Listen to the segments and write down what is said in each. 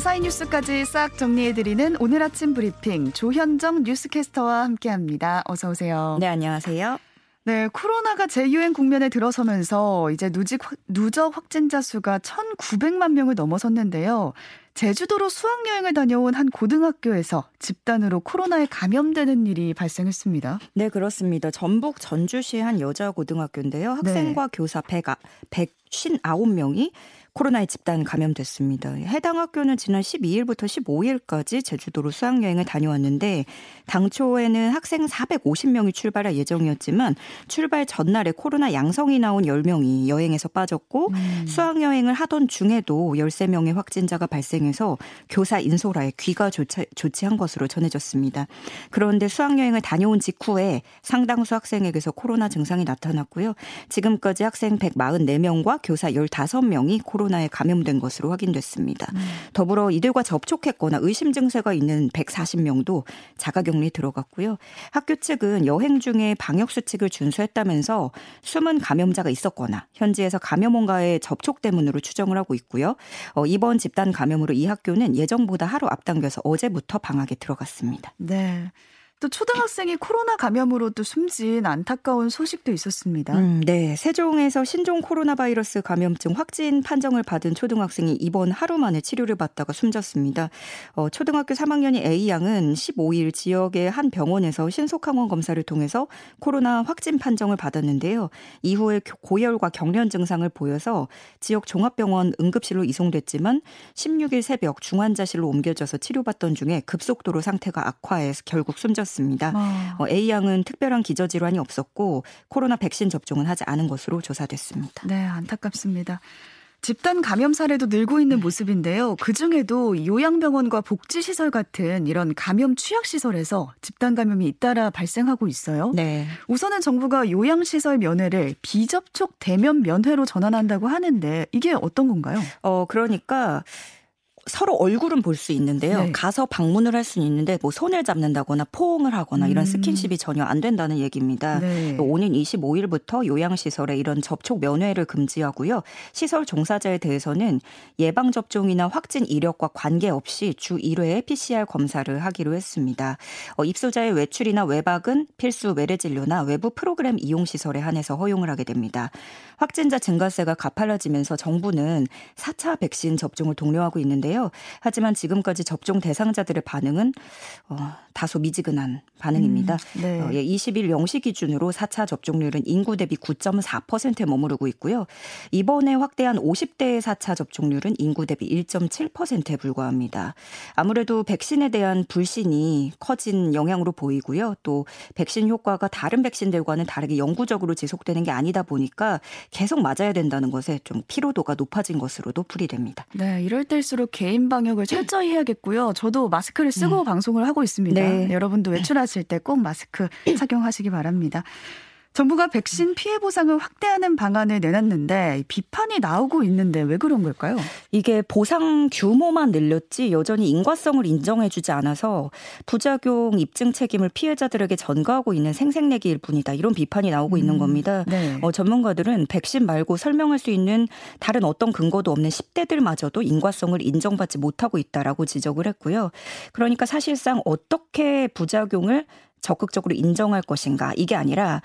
밤사이 뉴스까지 싹 정리해드리는 오늘 아침 브리핑 조현정 뉴스캐스터와 함께합니다. 어서 오세요. 네, 안녕하세요. 네, 코로나가 재유행 국면에 들어서면서 이제 누직, 누적 확진자 수가 1,900만 명을 넘어섰는데요. 제주도로 수학여행을 다녀온 한 고등학교에서 집단으로 코로나에 감염되는 일이 발생했습니다. 네, 그렇습니다. 전북 전주시 한 여자 고등학교인데요. 학생과 네. 교사 100, 159명이 코로나에 집단 감염됐습니다. 해당 학교는 지난 12일부터 15일까지 제주도로 수학여행을 다녀왔는데 당초에는 학생 450명이 출발할 예정이었지만 출발 전날에 코로나 양성이 나온 10명이 여행에서 빠졌고 음. 수학여행을 하던 중에도 13명의 확진자가 발생해서 교사 인솔화에 귀가 조치, 조치한 것으로 전해졌습니다. 그런데 수학여행을 다녀온 직후에 상당수 학생에게서 코로나 증상이 나타났고요. 지금까지 학생 144명과 교사 15명이 코로나 코로나에 감염된 것으로 확인됐습니다. 음. 더불어 이들과 접촉했거나 의심 증세가 있는 140명도 자가격리 들어갔고요. 학교 측은 여행 중에 방역 수칙을 준수했다면서 숨은 감염자가 있었거나 현지에서 감염원과의 접촉 때문으로 추정을 하고 있고요. 어, 이번 집단 감염으로 이 학교는 예정보다 하루 앞당겨서 어제부터 방학에 들어갔습니다. 네. 또 초등학생이 코로나 감염으로 또 숨진 안타까운 소식도 있었습니다. 음, 네. 세종에서 신종 코로나 바이러스 감염증 확진 판정을 받은 초등학생이 이번 하루 만에 치료를 받다가 숨졌습니다. 어, 초등학교 3학년이 A양은 15일 지역의 한 병원에서 신속항원 검사를 통해서 코로나 확진 판정을 받았는데요. 이후에 고열과 경련 증상을 보여서 지역 종합병원 응급실로 이송됐지만 16일 새벽 중환자실로 옮겨져서 치료받던 중에 급속도로 상태가 악화해서 결국 숨졌습니다. 있었습니다. 아. 어, A 양은 특별한 기저 질환이 없었고 코로나 백신 접종은 하지 않은 것으로 조사됐습니다. 네, 안타깝습니다. 집단 감염 사례도 늘고 있는 모습인데요. 그 중에도 요양병원과 복지시설 같은 이런 감염 취약시설에서 집단 감염이 잇따라 발생하고 있어요. 네. 우선은 정부가 요양시설 면회를 비접촉 대면 면회로 전환한다고 하는데 이게 어떤 건가요? 어, 그러니까 서로 얼굴은 볼 수 있는데요. 네. 가서 방문을 할 수는 있는데 뭐 손을 잡는다거나 포옹을 하거나 이런 음. 스킨십이 전혀 안 된다는 얘기입니다. 네. 오는 25일부터 요양시설에 이런 접촉 면회를 금지하고요. 시설 종사자에 대해서는 예방 접종이나 확진 이력과 관계없이 주 1회 PCR 검사를 하기로 했습니다. 어, 입소자의 외출이나 외박은 필수 외래 진료나 외부 프로그램 이용 시설에 한해서 허용을 하게 됩니다. 확진자 증가세가 가팔라지면서 정부는 4차 백신 접종을 독려하고 있는데요. 하지만 지금까지 접종 대상자들의 반응은 어, 다소 미지근한 반응입니다. 음, 네. 어, 20일 예, 0시 기준으로 4차 접종률은 인구 대비 9.4%에 머무르고 있고요. 이번에 확대한 50대의 4차 접종률은 인구 대비 1.7%에 불과합니다. 아무래도 백신에 대한 불신이 커진 영향으로 보이고요. 또 백신 효과가 다른 백신들과는 다르게 영구적으로 지속되는 게 아니다 보니까 계속 맞아야 된다는 것에 좀 피로도가 높아진 것으로도 풀이됩니다. 네, 이럴 때일수록 개인 방역을 철저히 해야겠고요. 저도 마스크를 쓰고 음. 방송을 하고 있습니다. 네. 여러분도 외출하실 때 꼭 마스크 착용하시기 바랍니다. 정부가 백신 피해 보상을 확대하는 방안을 내놨는데 비판이 나오고 있는데 왜 그런 걸까요? 이게 보상 규모만 늘렸지 여전히 인과성을 인정해주지 않아서 부작용 입증 책임을 피해자들에게 전가하고 있는 생색내기일 뿐이다. 이런 비판이 나오고 음, 있는 겁니다. 네. 어, 전문가들은 백신 말고 설명할 수 있는 다른 어떤 근거도 없는 10대들마저도 인과성을 인정받지 못하고 있다라고 지적을 했고요. 그러니까 사실상 어떻게 부작용을 적극적으로 인정할 것인가? 이게 아니라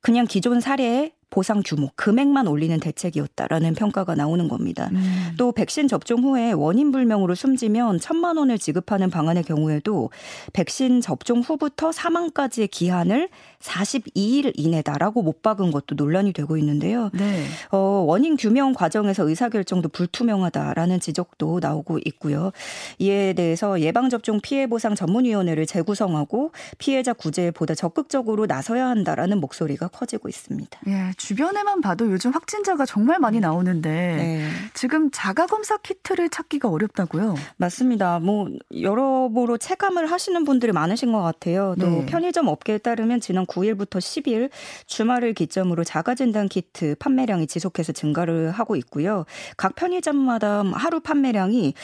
그냥 기존 사례에 보상 규모, 금액만 올리는 대책이었다라는 평가가 나오는 겁니다. 음. 또 백신 접종 후에 원인 불명으로 숨지면 천만 원을 지급하는 방안의 경우에도 백신 접종 후부터 사망까지의 기한을 42일 이내다라고 못 박은 것도 논란이 되고 있는데요. 네. 어, 원인 규명 과정에서 의사 결정도 불투명하다라는 지적도 나오고 있고요. 이에 대해서 예방 접종 피해 보상 전문위원회를 재구성하고 피해자 구제에 보다 적극적으로 나서야 한다라는 목소리가 커지고 있습니다. 예, 주변에만 봐도 요즘 확진자가 정말 많이 나오는데 네. 지금 자가 검사 키트를 찾기가 어렵다고요? 맞습니다. 뭐 여러모로 체감을 하시는 분들이 많으신 것 같아요. 또 네. 편의점 업계에 따르면 지난 9일부터 10일 주말을 기점으로 자가 진단 키트 판매량이 지속해서 증가를 하고 있고요. 각 편의점마다 하루 판매량이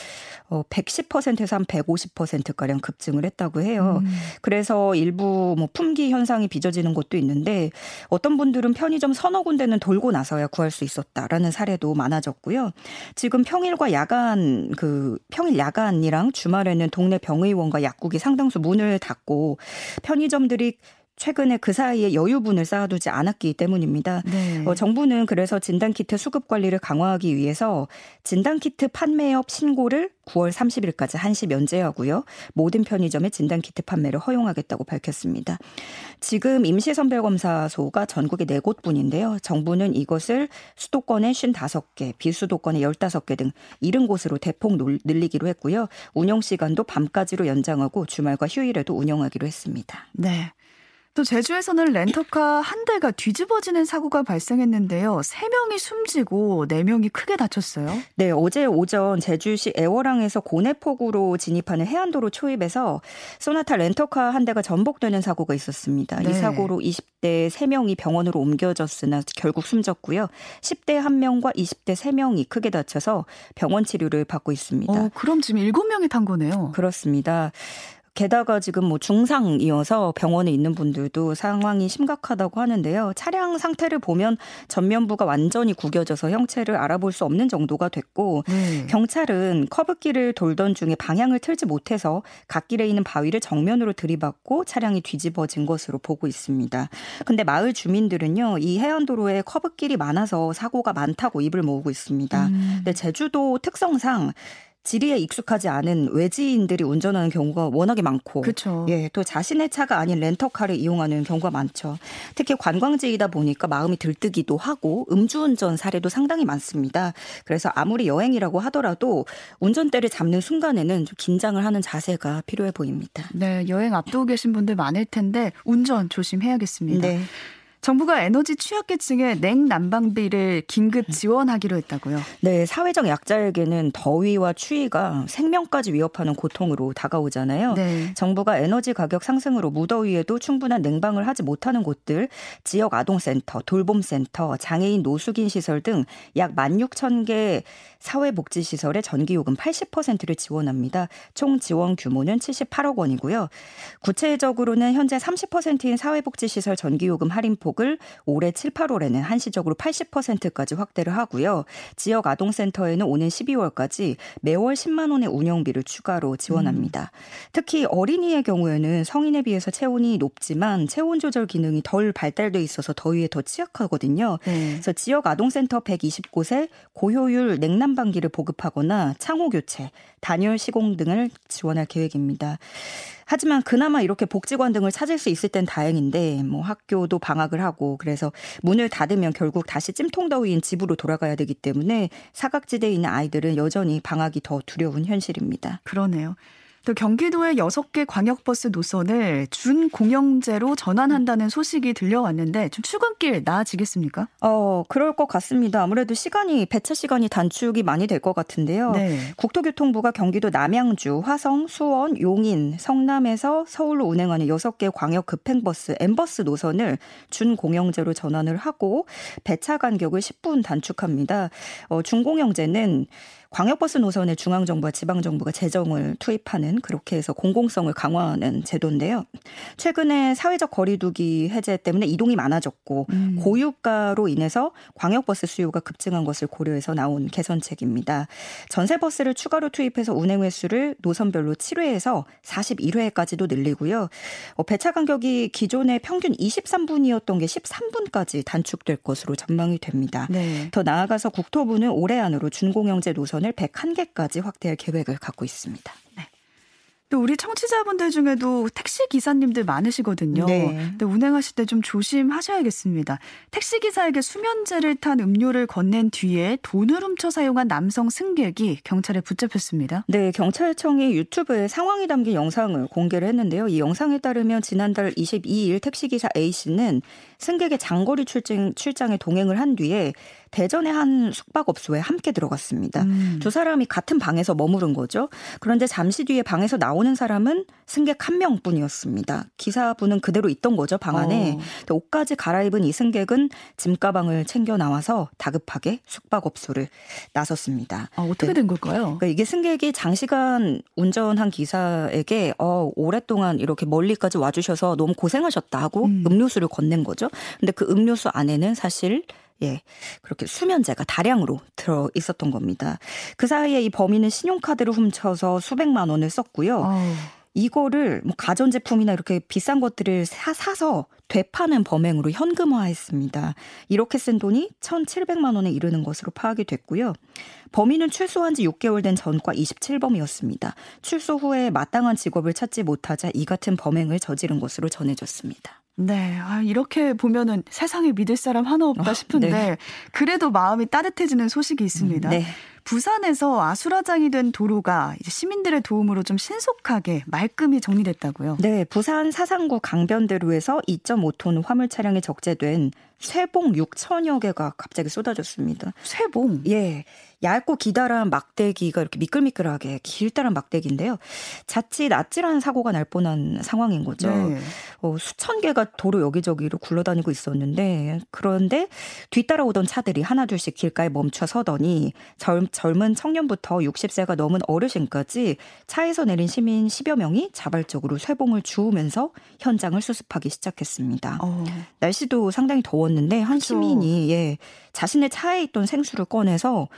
110%에서 어, 한 150%가량 급증을 했다고 해요. 음. 그래서 일부 뭐 품귀 현상이 빚어지는 곳도 있는데 어떤 분들은 편의점 서너 군데는 돌고 나서야 구할 수 있었다라는 사례도 많아졌고요. 지금 평일과 야간 그 평일 야간이랑 주말에는 동네 병의원과 약국이 상당수 문을 닫고 편의점들이 최근에 그 사이에 여유분을 쌓아두지 않았기 때문입니다. 네. 어, 정부는 그래서 진단키트 수급 관리를 강화하기 위해서 진단키트 판매업 신고를 9월 30일까지 한시 면제하고요. 모든 편의점에 진단키트 판매를 허용하겠다고 밝혔습니다. 지금 임시선별검사소가 전국에 4곳뿐인데요. 정부는 이것을 수도권에 55개, 비수도권에 15개 등 70곳으로 대폭 늘리기로 했고요. 운영 시간도 밤까지로 연장하고 주말과 휴일에도 운영하기로 했습니다. 네. 또 제주에서는 렌터카 한 대가 뒤집어지는 사고가 발생했는데요. 3명이 숨지고 4명이 크게 다쳤어요. 네, 어제 오전 제주시 애월항에서 고내폭우로 진입하는 해안도로 초입에서 소나타 렌터카 한 대가 전복되는 사고가 있었습니다. 네. 이 사고로 20대 3명이 병원으로 옮겨졌으나 결국 숨졌고요. 10대 1명과 20대 3명이 크게 다쳐서 병원 치료를 받고 있습니다. 어, 그럼 지금 7명이 탄 거네요. 그렇습니다. 게다가 지금 뭐 중상이어서 병원에 있는 분들도 상황이 심각하다고 하는데요. 차량 상태를 보면 전면부가 완전히 구겨져서 형체를 알아볼 수 없는 정도가 됐고 네. 경찰은 커브길을 돌던 중에 방향을 틀지 못해서 갓길에 있는 바위를 정면으로 들이받고 차량이 뒤집어진 것으로 보고 있습니다. 근데 마을 주민들은요. 이 해안도로에 커브길이 많아서 사고가 많다고 입을 모으고 있습니다. 음. 근데 제주도 특성상 지리에 익숙하지 않은 외지인들이 운전하는 경우가 워낙에 많고 그쵸. 예, 또 자신의 차가 아닌 렌터카를 이용하는 경우가 많죠. 특히 관광지이다 보니까 마음이 들뜨기도 하고 음주운전 사례도 상당히 많습니다. 그래서 아무리 여행이라고 하더라도 운전대를 잡는 순간에는 좀 긴장을 하는 자세가 필요해 보입니다. 네, 여행 앞두고 계신 분들 많을 텐데 운전 조심해야겠습니다. 네. 정부가 에너지 취약계층의 냉난방비를 긴급 지원하기로 했다고요. 네, 사회적 약자에게는 더위와 추위가 생명까지 위협하는 고통으로 다가오잖아요. 네. 정부가 에너지 가격 상승으로 무더위에도 충분한 냉방을 하지 못하는 곳들, 지역 아동센터, 돌봄센터, 장애인 노숙인 시설 등 약 16,000개 사회복지시설의 전기요금 80%를 지원합니다. 총 지원 규모는 78억 원이고요. 구체적으로는 현재 30%인 사회복지시설 전기요금 할인폭 을 올해 7, 8월에는 한시적으로 80%까지 확대를 하고요. 지역 아동센터에는 오는 12월까지 매월 10만 원의 운영비를 추가로 지원합니다. 음. 특히 어린이의 경우에는 성인에 비해서 체온이 높지만 체온 조절 기능이 덜 발달돼 있어서 더위에 더 취약하거든요. 네. 그래서 지역 아동센터 120곳에 고효율 냉난 난방기를 보급하거나 창호 교체, 단열 시공 등을 지원할 계획입니다. 하지만 그나마 이렇게 복지관 등을 찾을 수 있을 땐 다행인데 뭐 학교도 방학을 하고 그래서 문을 닫으면 결국 다시 찜통더위인 집으로 돌아가야 되기 때문에 사각지대에 있는 아이들은 여전히 방학이 더 두려운 현실입니다. 그러네요. 또 경기도의 6개 광역버스 노선을 준공영제로 전환한다는 소식이 들려왔는데 좀 출근길 나아지겠습니까? 어, 그럴 것 같습니다. 아무래도 시간이 배차 시간이 단축이 많이 될 것 같은데요. 네. 국토교통부가 경기도 남양주, 화성, 수원, 용인, 성남에서 서울로 운행하는 6개 광역 급행버스 엠버스 노선을 준공영제로 전환을 하고 배차 간격을 10분 단축합니다. 어, 준공영제는 광역버스 노선에 중앙정부와 지방정부가 재정을 투입하는 그렇게 해서 공공성을 강화하는 제도인데요. 최근에 사회적 거리두기 해제 때문에 이동이 많아졌고 음. 고유가로 인해서 광역버스 수요가 급증한 것을 고려해서 나온 개선책입니다. 전세버스를 추가로 투입해서 운행 횟수를 노선별로 7회에서 41회까지도 늘리고요. 어, 배차 간격이 기존의 평균 23분이었던 게 13분까지 단축될 것으로 전망이 됩니다. 네. 더 나아가서 국토부는 올해 안으로 준공영제 노선을 기간을 101개까지 확대할 계획을 갖고 있습니다. 네. 또 우리 청취자분들 중에도 택시 기사님들 많으시거든요. 네. 근데 운행하실 때 좀 조심하셔야겠습니다. 택시 기사에게 수면제를 탄 음료를 건넨 뒤에 돈을 훔쳐 사용한 남성 승객이 경찰에 붙잡혔습니다. 네, 경찰청이 유튜브에 상황이 담긴 영상을 공개를 했는데요. 이 영상에 따르면 지난달 22일 택시 기사 A 씨는 승객의 장거리 출장 출장에 동행을 한 뒤에 대전의 한 숙박업소에 함께 들어갔습니다. 음. 두 사람이 같은 방에서 머무른 거죠. 그런데 잠시 뒤에 방에서 나오는 사람은 승객 한 명뿐이었습니다. 기사분은 그대로 있던 거죠 방 안에. 어. 옷까지 갈아입은 이 승객은 짐가방을 챙겨 나와서 다급하게 숙박업소를 나섰습니다. 아, 어떻게 네. 된 걸까요? 그러니까 이게 승객이 장시간 운전한 기사에게 어, 오랫동안 이렇게 멀리까지 와주셔서 너무 고생하셨다 하고 음. 음료수를 건넨 거죠. 근데 그 음료수 안에는 사실 예, 그렇게 수면제가 다량으로 들어 있었던 겁니다. 그 사이에 이 범인은 신용카드를 훔쳐서 수백만 원을 썼고요. 아우. 이거를 뭐 가전제품이나 이렇게 비싼 것들을 사, 사서 되파는 범행으로 현금화했습니다. 이렇게 쓴 돈이 1,700만 원에 이르는 것으로 파악이 됐고요. 범인은 출소한 지 6개월 된 전과 27범이었습니다. 출소 후에 마땅한 직업을 찾지 못하자 이 같은 범행을 저지른 것으로 전해졌습니다. 네, 아, 이렇게 보면은 세상에 믿을 사람 하나 없다 아, 싶은데 네. 그래도 마음이 따뜻해지는 소식이 있습니다. 네. 부산에서 아수라장이 된 도로가 시민들의 도움으로 좀 신속하게 말끔히 정리됐다고요. 네, 부산 사상구 강변대로에서 2.5톤 화물 차량이 적재된 쇠봉 6천여 개가 갑자기 쏟아졌습니다. 쇠봉? 예. 얇고 기다란 막대기가 이렇게 미끌미끌하게 길다란 막대기인데요. 자칫 아찔한 사고가 날 뻔한 상황인 거죠. 네. 어, 수천 개가 도로 여기저기로 굴러다니고 있었는데 그런데 뒤따라오던 차들이 하나둘씩 길가에 멈춰 서더니 젊, 젊은 청년부터 60세가 넘은 어르신까지 차에서 내린 시민 10여 명이 자발적으로 쇠봉을 주우면서 현장을 수습하기 시작했습니다. 어. 날씨도 상당히 더웠는데 한 그렇죠. 시민이 예, 자신의 차에 있던 생수를 꺼내서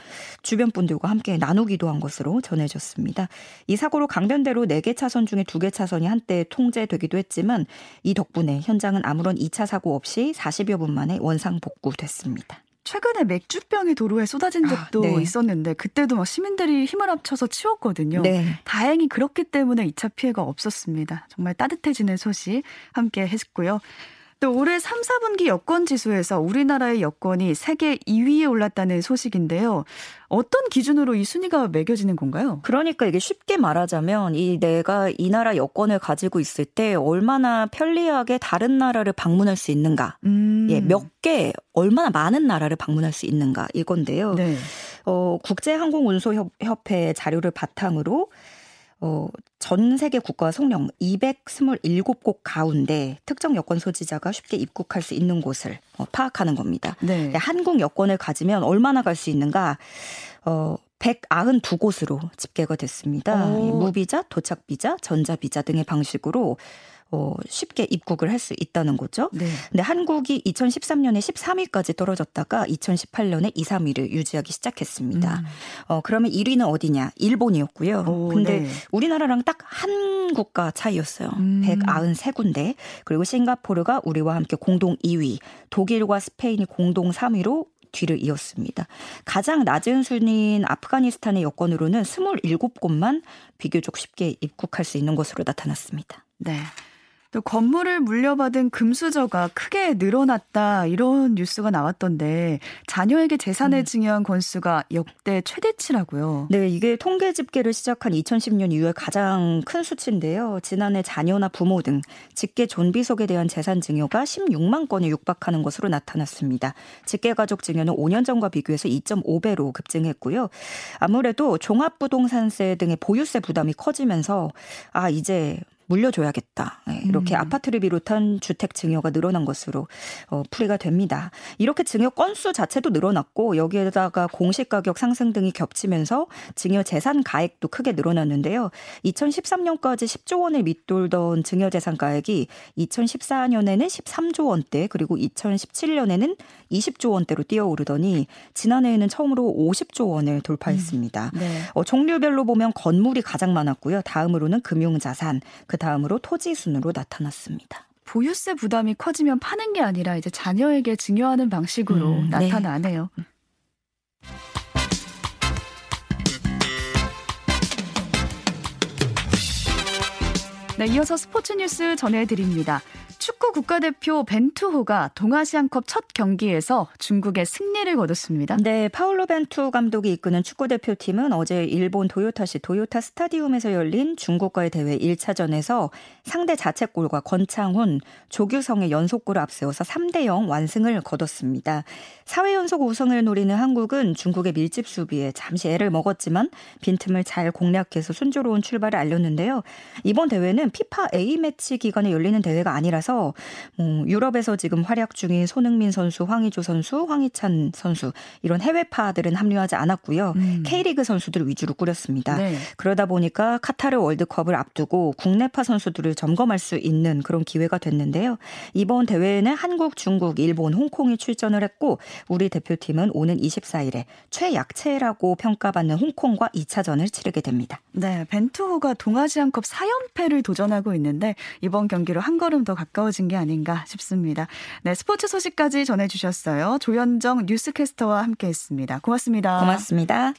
주변 분들과 함께 나누기도 한 것으로 전해졌습니다. 이 사고로 강변대로 4개 차선 중에 2개 차선이 한때 통제되기도 했지만 이 덕분에 현장은 아무런 2차 사고 없이 40여 분 만에 원상 복구됐습니다. 최근에 맥주병이 도로에 쏟아진 아, 적도 아, 네. 있었는데 그때도 막 시민들이 힘을 합쳐서 치웠거든요. 네. 다행히 그렇기 때문에 2차 피해가 없었습니다. 정말 따뜻해지는 소식 함께 했고요. 또 올해 3, 4분기 여권 지수에서 우리나라의 여권이 세계 2위에 올랐다는 소식인데요. 어떤 기준으로 이 순위가 매겨지는 건가요? 그러니까 이게 쉽게 말하자면 이 내가 이 나라 여권을 가지고 있을 때 얼마나 편리하게 다른 나라를 방문할 수 있는가. 음. 예, 몇 개 얼마나 많은 나라를 방문할 수 있는가 이건데요. 네. 어, 국제항공운소협회 자료를 바탕으로 어, 전 세계 국가 송령 227곳 가운데 특정 여권 소지자가 쉽게 입국할 수 있는 곳을 어, 파악하는 겁니다. 네. 한국 여권을 가지면 얼마나 갈 수 있는가? 어, 192곳으로 집계가 됐습니다. 오. 무비자, 도착비자, 전자비자 등의 방식으로 어, 쉽게 입국을 할 수 있다는 거죠. 네. 근데 한국이 2013년에 13위까지 떨어졌다가 2018년에 2, 3위를 유지하기 시작했습니다. 음. 어, 그러면 1위는 어디냐? 일본이었고요. 오, 근데 네. 우리나라랑 딱 한 국가 차이였어요. 음. 193군데. 그리고 싱가포르가 우리와 함께 공동 2위, 독일과 스페인이 공동 3위로 뒤를 이었습니다. 가장 낮은 순위인 아프가니스탄의 여권으로는 27곳만 비교적 쉽게 입국할 수 있는 것으로 나타났습니다. 네. 또 건물을 물려받은 금수저가 크게 늘어났다 이런 뉴스가 나왔던데 자녀에게 재산을 음. 증여한 건수가 역대 최대치라고요. 네, 이게 통계 집계를 시작한 2010년 이후에 가장 큰 수치인데요. 지난해 자녀나 부모 등 직계 존비속에 대한 재산 증여가 16만 건에 육박하는 것으로 나타났습니다. 직계 가족 증여는 5년 전과 비교해서 2.5배로 급증했고요. 아무래도 종합부동산세 등의 보유세 부담이 커지면서 아 이제 물려줘야겠다. 네, 이렇게 음. 아파트를 비롯한 주택 증여가 늘어난 것으로 어, 풀이가 됩니다. 이렇게 증여 건수 자체도 늘어났고 여기에다가 공시 가격 상승 등이 겹치면서 증여 재산 가액도 크게 늘어났는데요. 2013년까지 10조 원을 밑돌던 증여 재산 가액이 2014년에는 13조 원대 그리고 2017년에는 20조 원대로 뛰어오르더니 지난해에는 처음으로 50조 원을 돌파했습니다. 음. 네. 어, 종류별로 보면 건물이 가장 많았고요. 다음으로는 금융자산, 그 다음으로 토지 순으로 나타났습니다. 보유세 부담이 커지면 파는 게 아니라 이제 자녀에게 증여하는 방식으로 음, 네. 나타나네요. 네. 네, 이어서 스포츠 뉴스 전해드립니다. 축구 국가대표 벤투호가 동아시안컵 첫 경기에서 중국의 승리를 거뒀습니다. 네, 파울로 벤투 감독이 이끄는 축구 대표팀은 어제 일본 도요타시 도요타 스타디움에서 열린 중국과의 대회 1차전에서 상대 자책골과 권창훈, 조규성의 연속골을 앞세워서 3대 0 완승을 거뒀습니다. 4회 연속 우승을 노리는 한국은 중국의 밀집 수비에 잠시 애를 먹었지만 빈틈을 잘 공략해서 순조로운 출발을 알렸는데요. 이번 대회는 피파 A매치 기간에 열리는 대회가 아니라서 뭐 유럽에서 지금 활약 중인 손흥민 선수, 황희조 선수, 황희찬 선수 이런 해외파들은 합류하지 않았고요. 음. K리그 선수들 위주로 꾸렸습니다. 네. 그러다 보니까 카타르 월드컵을 앞두고 국내파 선수들을 점검할 수 있는 그런 기회가 됐는데요. 이번 대회에는 한국, 중국, 일본, 홍콩이 출전을 했고 우리 대표팀은 오는 24일에 최약체라고 평가받는 홍콩과 2차전을 치르게 됩니다. 네, 벤투호가 동아시안컵 4연패를 도전하고 있는데 이번 경기로 한 걸음 더 가까워진 게 아닌가 싶습니다. 네, 스포츠 소식까지 전해주셨어요. 조현정 뉴스캐스터와 함께했습니다. 고맙습니다. 고맙습니다.